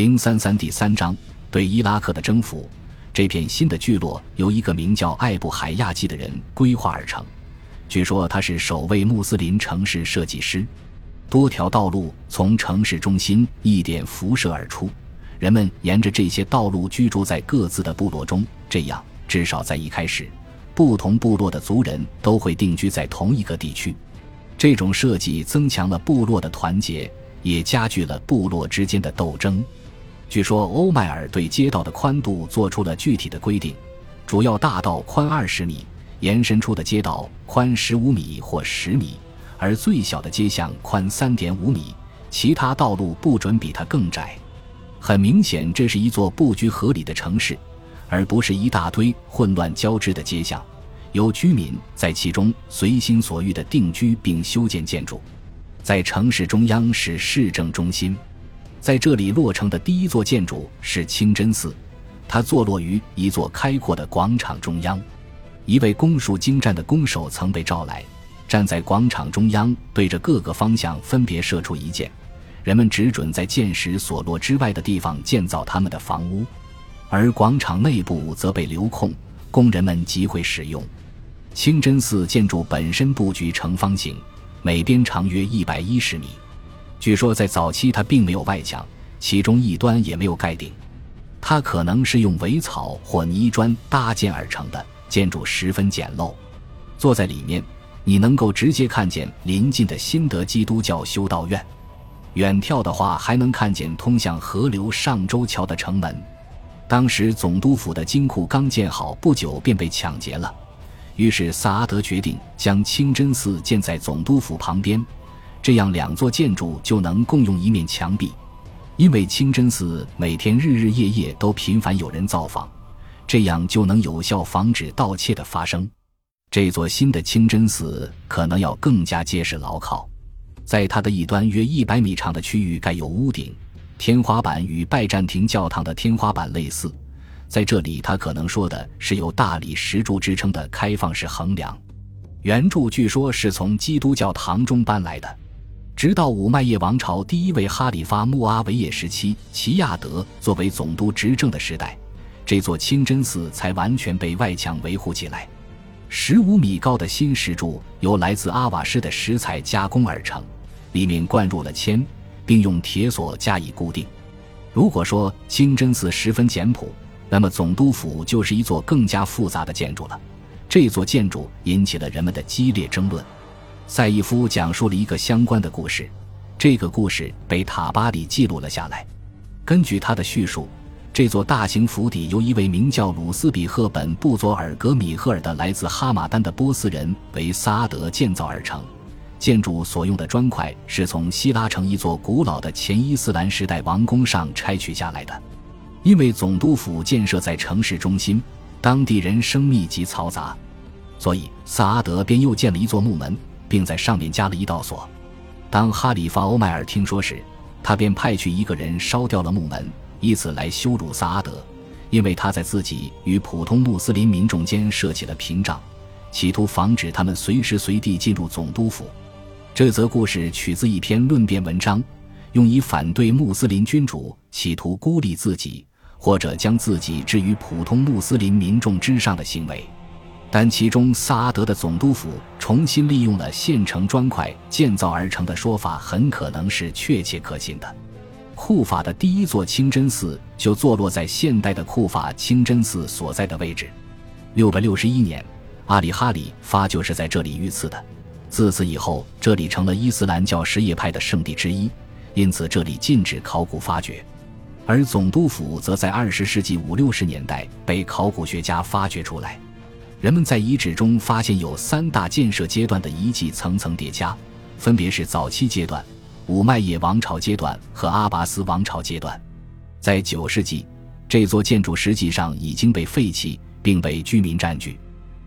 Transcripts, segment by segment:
零三三第三章对伊拉克的征服。这片新的聚落由一个名叫艾布海亚基的人规划而成。据说他是首位穆斯林城市设计师。多条道路从城市中心一点辐射而出，人们沿着这些道路居住在各自的部落中。这样，至少在一开始，不同部落的族人都会定居在同一个地区。这种设计增强了部落的团结，也加剧了部落之间的斗争。据说欧迈尔对街道的宽度做出了具体的规定：主要大道宽二十米，延伸出的街道宽十五米或十米，而最小的街巷宽三点五米，其他道路不准比它更窄。很明显，这是一座布局合理的城市，而不是一大堆混乱交织的街巷。有居民在其中随心所欲地定居并修建建筑，在城市中央是市政中心。在这里落成的第一座建筑是清真寺，它坐落于一座开阔的广场中央。一位弓术精湛的弓手曾被召来，站在广场中央，对着各个方向分别射出一箭。人们只准在箭矢所落之外的地方建造他们的房屋，而广场内部则被留空，供人们集会使用。清真寺建筑本身布局呈方形，每边长约一百一十米。据说在早期，它并没有外墙，其中一端也没有盖顶，它可能是用苇草或泥砖搭建而成的，建筑十分简陋。坐在里面，你能够直接看见邻近的新德基督教修道院；远眺的话，还能看见通向河流上周桥的城门。当时总督府的金库刚建好不久便被抢劫了，于是萨阿德决定将清真寺建在总督府旁边。这样，两座建筑就能共用一面墙壁，因为清真寺每天日日夜夜都频繁有人造访，这样就能有效防止盗窃的发生。这座新的清真寺可能要更加结实牢靠，在它的一端约一百米长的区域盖有屋顶，天花板与拜占庭教堂的天花板类似。在这里，他可能说的是有大理石柱支撑的开放式横梁，原柱据说是从基督教堂中搬来的。直到五麦叶王朝第一位哈里发穆阿维叶时期，齐亚德作为总督执政的时代，这座清真寺才完全被外墙维护起来。十五米高的新石柱由来自阿瓦什的石材加工而成，里面灌入了铅，并用铁锁加以固定。如果说清真寺十分简朴，那么总督府就是一座更加复杂的建筑了。这座建筑引起了人们的激烈争论。赛义夫讲述了一个相关的故事，这个故事被塔巴里记录了下来。根据他的叙述，这座大型府邸由一位名叫鲁斯比赫本布佐尔格米赫尔的来自哈马丹的波斯人为萨德建造而成。建筑所用的砖块是从希拉城一座古老的前伊斯兰时代王宫上拆取下来的。因为总督府建设在城市中心，当地人声密集嘈杂，所以萨德便又建了一座木门。并在上面加了一道锁。当哈里发欧迈尔听说时，他便派去一个人烧掉了木门，以此来羞辱萨阿德，因为他在自己与普通穆斯林民众间设起了屏障，企图防止他们随时随地进入总督府。这则故事取自一篇论辩文章，用以反对穆斯林君主企图孤立自己或者将自己置于普通穆斯林民众之上的行为。但其中萨阿德的总督府重新利用了现成砖块建造而成的说法，很可能是确切可信的。库法的第一座清真寺就坐落在现代的库法清真寺所在的位置。六百六十一年，阿里哈里发就是在这里遇刺的。自此以后，这里成了伊斯兰教什叶派的圣地之一，因此这里禁止考古发掘。而总督府则在二十世纪五六十年代被考古学家发掘出来。人们在遗址中发现有三大建设阶段的遗迹层层叠加，分别是早期阶段、五麦叶王朝阶段和阿拔斯王朝阶段。在九世纪，这座建筑实际上已经被废弃并被居民占据。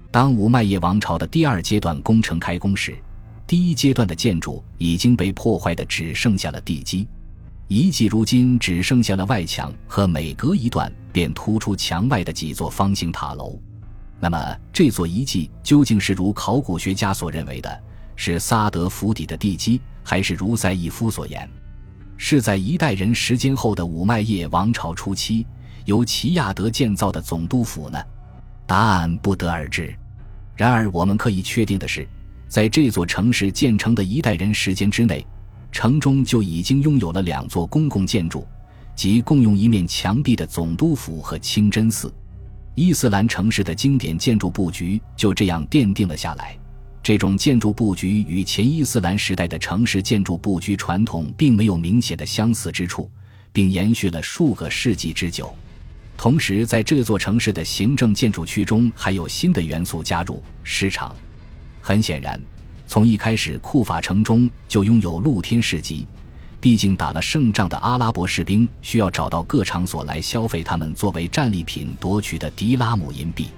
当五麦叶王朝的第二阶段工程开工时，第一阶段的建筑已经被破坏的只剩下了地基，遗迹如今只剩下了外墙和每隔一段便突出墙外的几座方形塔楼。那么，这座遗迹究竟是如考古学家所认为的，是萨德府邸的地基，还是如塞义夫所言，是在一代人时间后的五麦叶王朝初期由齐亚德建造的总督府呢？答案不得而知。然而，我们可以确定的是，在这座城市建成的一代人时间之内，城中就已经拥有了两座公共建筑，即共用一面墙壁的总督府和清真寺。伊斯兰城市的经典建筑布局就这样奠定了下来。这种建筑布局与前伊斯兰时代的城市建筑布局传统并没有明显的相似之处，并延续了数个世纪之久。同时，在这座城市的行政建筑区中还有新的元素加入——市场。很显然，从一开始，库法城中就拥有露天市集。毕竟，打了胜仗的阿拉伯士兵需要找到各场所来消费他们作为战利品夺取的迪拉姆银币。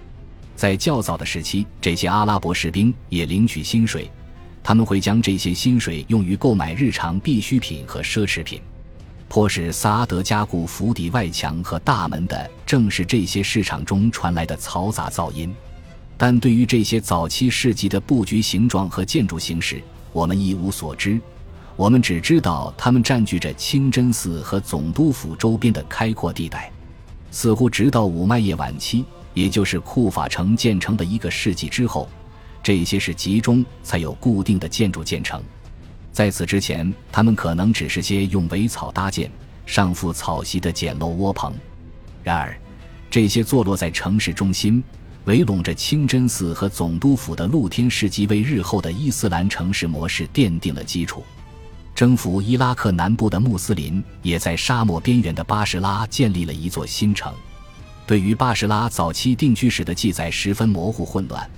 在较早的时期，这些阿拉伯士兵也领取薪水，他们会将这些薪水用于购买日常必需品和奢侈品。迫使萨阿德加固府邸外墙和大门的，正是这些市场中传来的嘈杂噪音。但对于这些早期市集的布局形状和建筑形式，我们一无所知。我们只知道，他们占据着清真寺和总督府周边的开阔地带。似乎直到五麦叶晚期，也就是库法城建成的一个世纪之后，这些是集中才有固定的建筑建成。在此之前，他们可能只是些用苇草搭建、上覆草席的简陋窝棚。然而，这些坐落在城市中心。围拢着清真寺和总督府的露天市集，为日后的伊斯兰城市模式奠定了基础。征服伊拉克南部的穆斯林也在沙漠边缘的巴士拉建立了一座新城。对于巴士拉早期定居史的记载十分模糊混乱，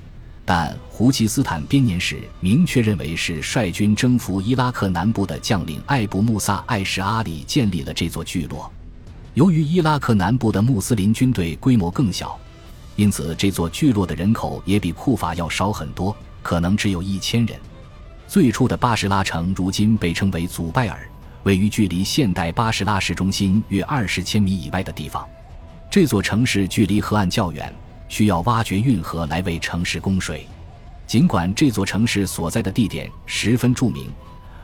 但胡奇斯坦编年史明确认为是率军征服伊拉克南部的将领艾布穆萨艾什阿里建立了这座聚落。由于伊拉克南部的穆斯林军队规模更小。因此，这座聚落的人口也比库法要少很多，可能只有一千人。最初的巴士拉城如今被称为祖拜尔，位于距离现代巴士拉市中心约二十千米以外的地方。这座城市距离河岸较远，需要挖掘运河来为城市供水。尽管这座城市所在的地点十分著名，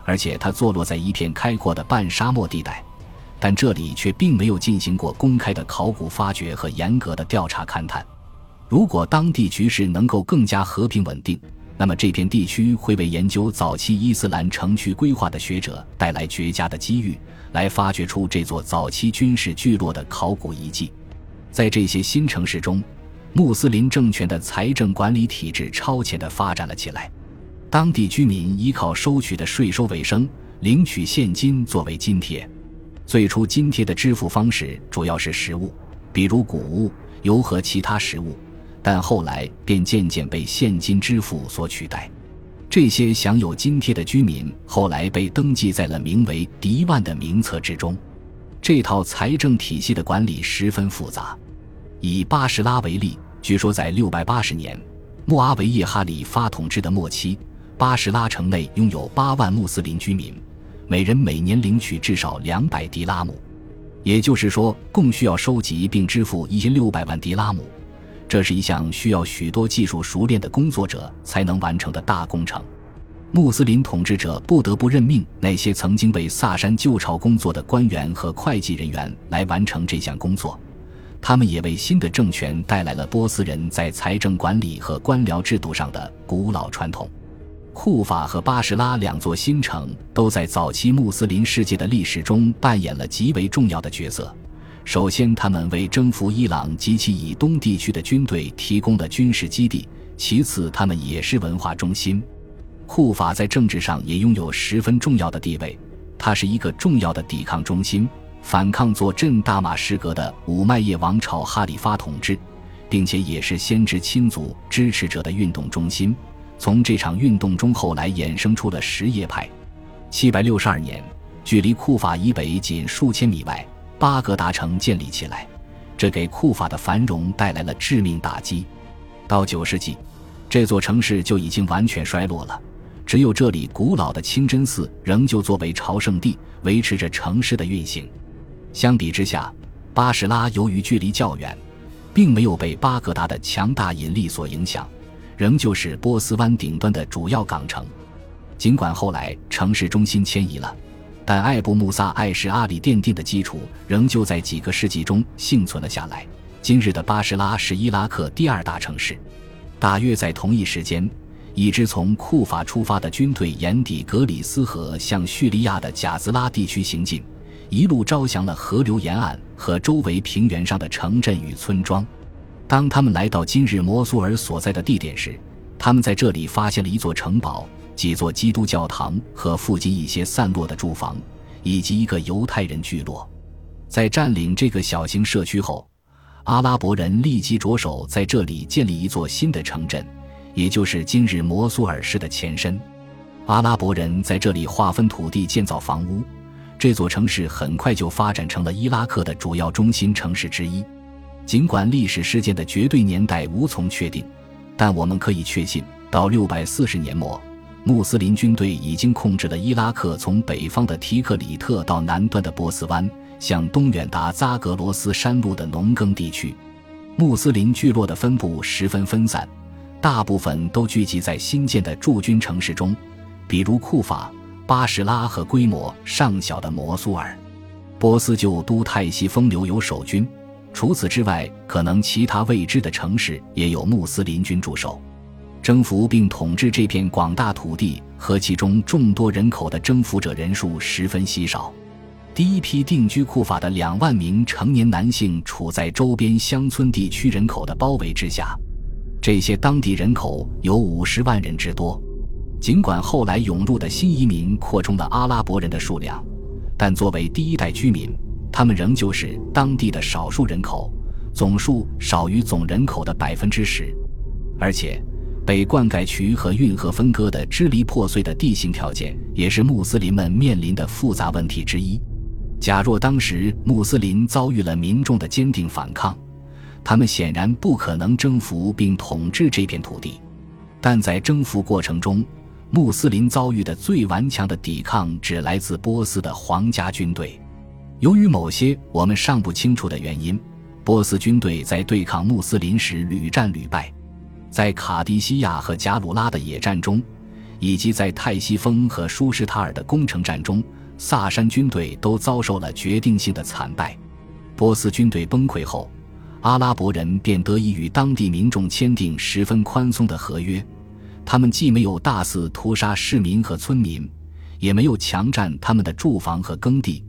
而且它坐落在一片开阔的半沙漠地带，但这里却并没有进行过公开的考古发掘和严格的调查勘探。如果当地局势能够更加和平稳定，那么这片地区会为研究早期伊斯兰城区规划的学者带来绝佳的机遇，来发掘出这座早期军事聚落的考古遗迹。在这些新城市中，穆斯林政权的财政管理体制超前地发展了起来。当地居民依靠收取的税收为生，领取现金作为津贴。最初津贴的支付方式主要是实物，比如谷物、油和其他食物。但后来便渐渐被现金支付所取代。这些享有津贴的居民后来被登记在了名为“迪万”的名册之中。这套财政体系的管理十分复杂。以巴士拉为例，据说在680年，穆阿维叶哈里发统治的末期，巴士拉城内拥有八万穆斯林居民，每人每年领取至少两百迪拉姆，也就是说，共需要收集并支付一千六百万迪拉姆。这是一项需要许多技术熟练的工作者才能完成的大工程。穆斯林统治者不得不任命那些曾经为萨珊旧朝工作的官员和会计人员来完成这项工作。他们也为新的政权带来了波斯人在财政管理和官僚制度上的古老传统。库法和巴士拉两座新城都在早期穆斯林世界的历史中扮演了极为重要的角色。首先，他们为征服伊朗及其以东地区的军队提供了军事基地；其次，他们也是文化中心。库法在政治上也拥有十分重要的地位，它是一个重要的抵抗中心，反抗坐镇大马士革的五麦叶王朝哈里发统治，并且也是先知亲族支持者的运动中心。从这场运动中，后来衍生出了什叶派。七百六十二年，距离库法以北仅数千米外。巴格达城建立起来，这给库法的繁荣带来了致命打击。到九世纪，这座城市就已经完全衰落了，只有这里古老的清真寺仍旧作为朝圣地，维持着城市的运行。相比之下，巴士拉由于距离较远，并没有被巴格达的强大引力所影响，仍旧是波斯湾顶端的主要港城。尽管后来城市中心迁移了。但艾布穆萨艾什阿里奠定的基础仍旧在几个世纪中幸存了下来。今日的巴士拉是伊拉克第二大城市。大约在同一时间，一支从库法出发的军队沿底格里斯河向叙利亚的贾兹拉地区行进，一路招降了河流沿岸和周围平原上的城镇与村庄。当他们来到今日摩苏尔所在的地点时，他们在这里发现了一座城堡、几座基督教堂和附近一些散落的住房，以及一个犹太人聚落。在占领这个小型社区后，阿拉伯人立即着手在这里建立一座新的城镇，也就是今日摩苏尔市的前身。阿拉伯人在这里划分土地建造房屋，这座城市很快就发展成了伊拉克的主要中心城市之一。尽管历史事件的绝对年代无从确定，但我们可以确信，到六百四十年末，穆斯林军队已经控制了伊拉克从北方的提克里特到南端的波斯湾。向东远达扎格罗斯山路的农耕地区，穆斯林聚落的分布十分分散，大部分都聚集在新建的驻军城市中，比如库法、巴士拉和规模尚小的摩苏尔。波斯旧都泰西风留有守军，除此之外，可能其他未知的城市也有穆斯林军驻守。征服并统治这片广大土地和其中众多人口的征服者人数十分稀少。第一批定居库法的两万名成年男性处在周边乡村地区人口的包围之下，这些当地人口有五十万人之多。尽管后来涌入的新移民扩充了阿拉伯人的数量，但作为第一代居民，他们仍旧是当地的少数人口，总数少于总人口的百分之十。而且，被灌溉渠和运河分割的支离破碎的地形条件，也是穆斯林们面临的复杂问题之一。假若当时穆斯林遭遇了民众的坚定反抗，他们显然不可能征服并统治这片土地。但在征服过程中，穆斯林遭遇的最顽强的抵抗只来自波斯的皇家军队。由于某些我们尚不清楚的原因，波斯军队在对抗穆斯林时屡战屡败。在卡迪西亚和贾鲁拉的野战中，以及在泰西峰和舒什塔尔的攻城战中。萨珊军队都遭受了决定性的惨败。波斯军队崩溃后，阿拉伯人便得以与当地民众签订十分宽松的合约。他们既没有大肆屠杀市民和村民，也没有强占他们的住房和耕地。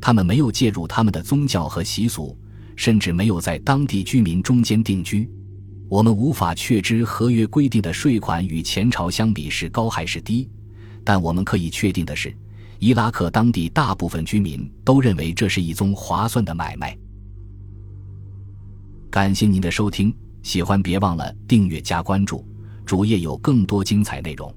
他们没有介入他们的宗教和习俗，甚至没有在当地居民中间定居。我们无法确知合约规定的税款与前朝相比是高还是低，但我们可以确定的是。伊拉克当地大部分居民都认为这是一宗划算的买卖。感谢您的收听，喜欢别忘了订阅加关注，主页有更多精彩内容。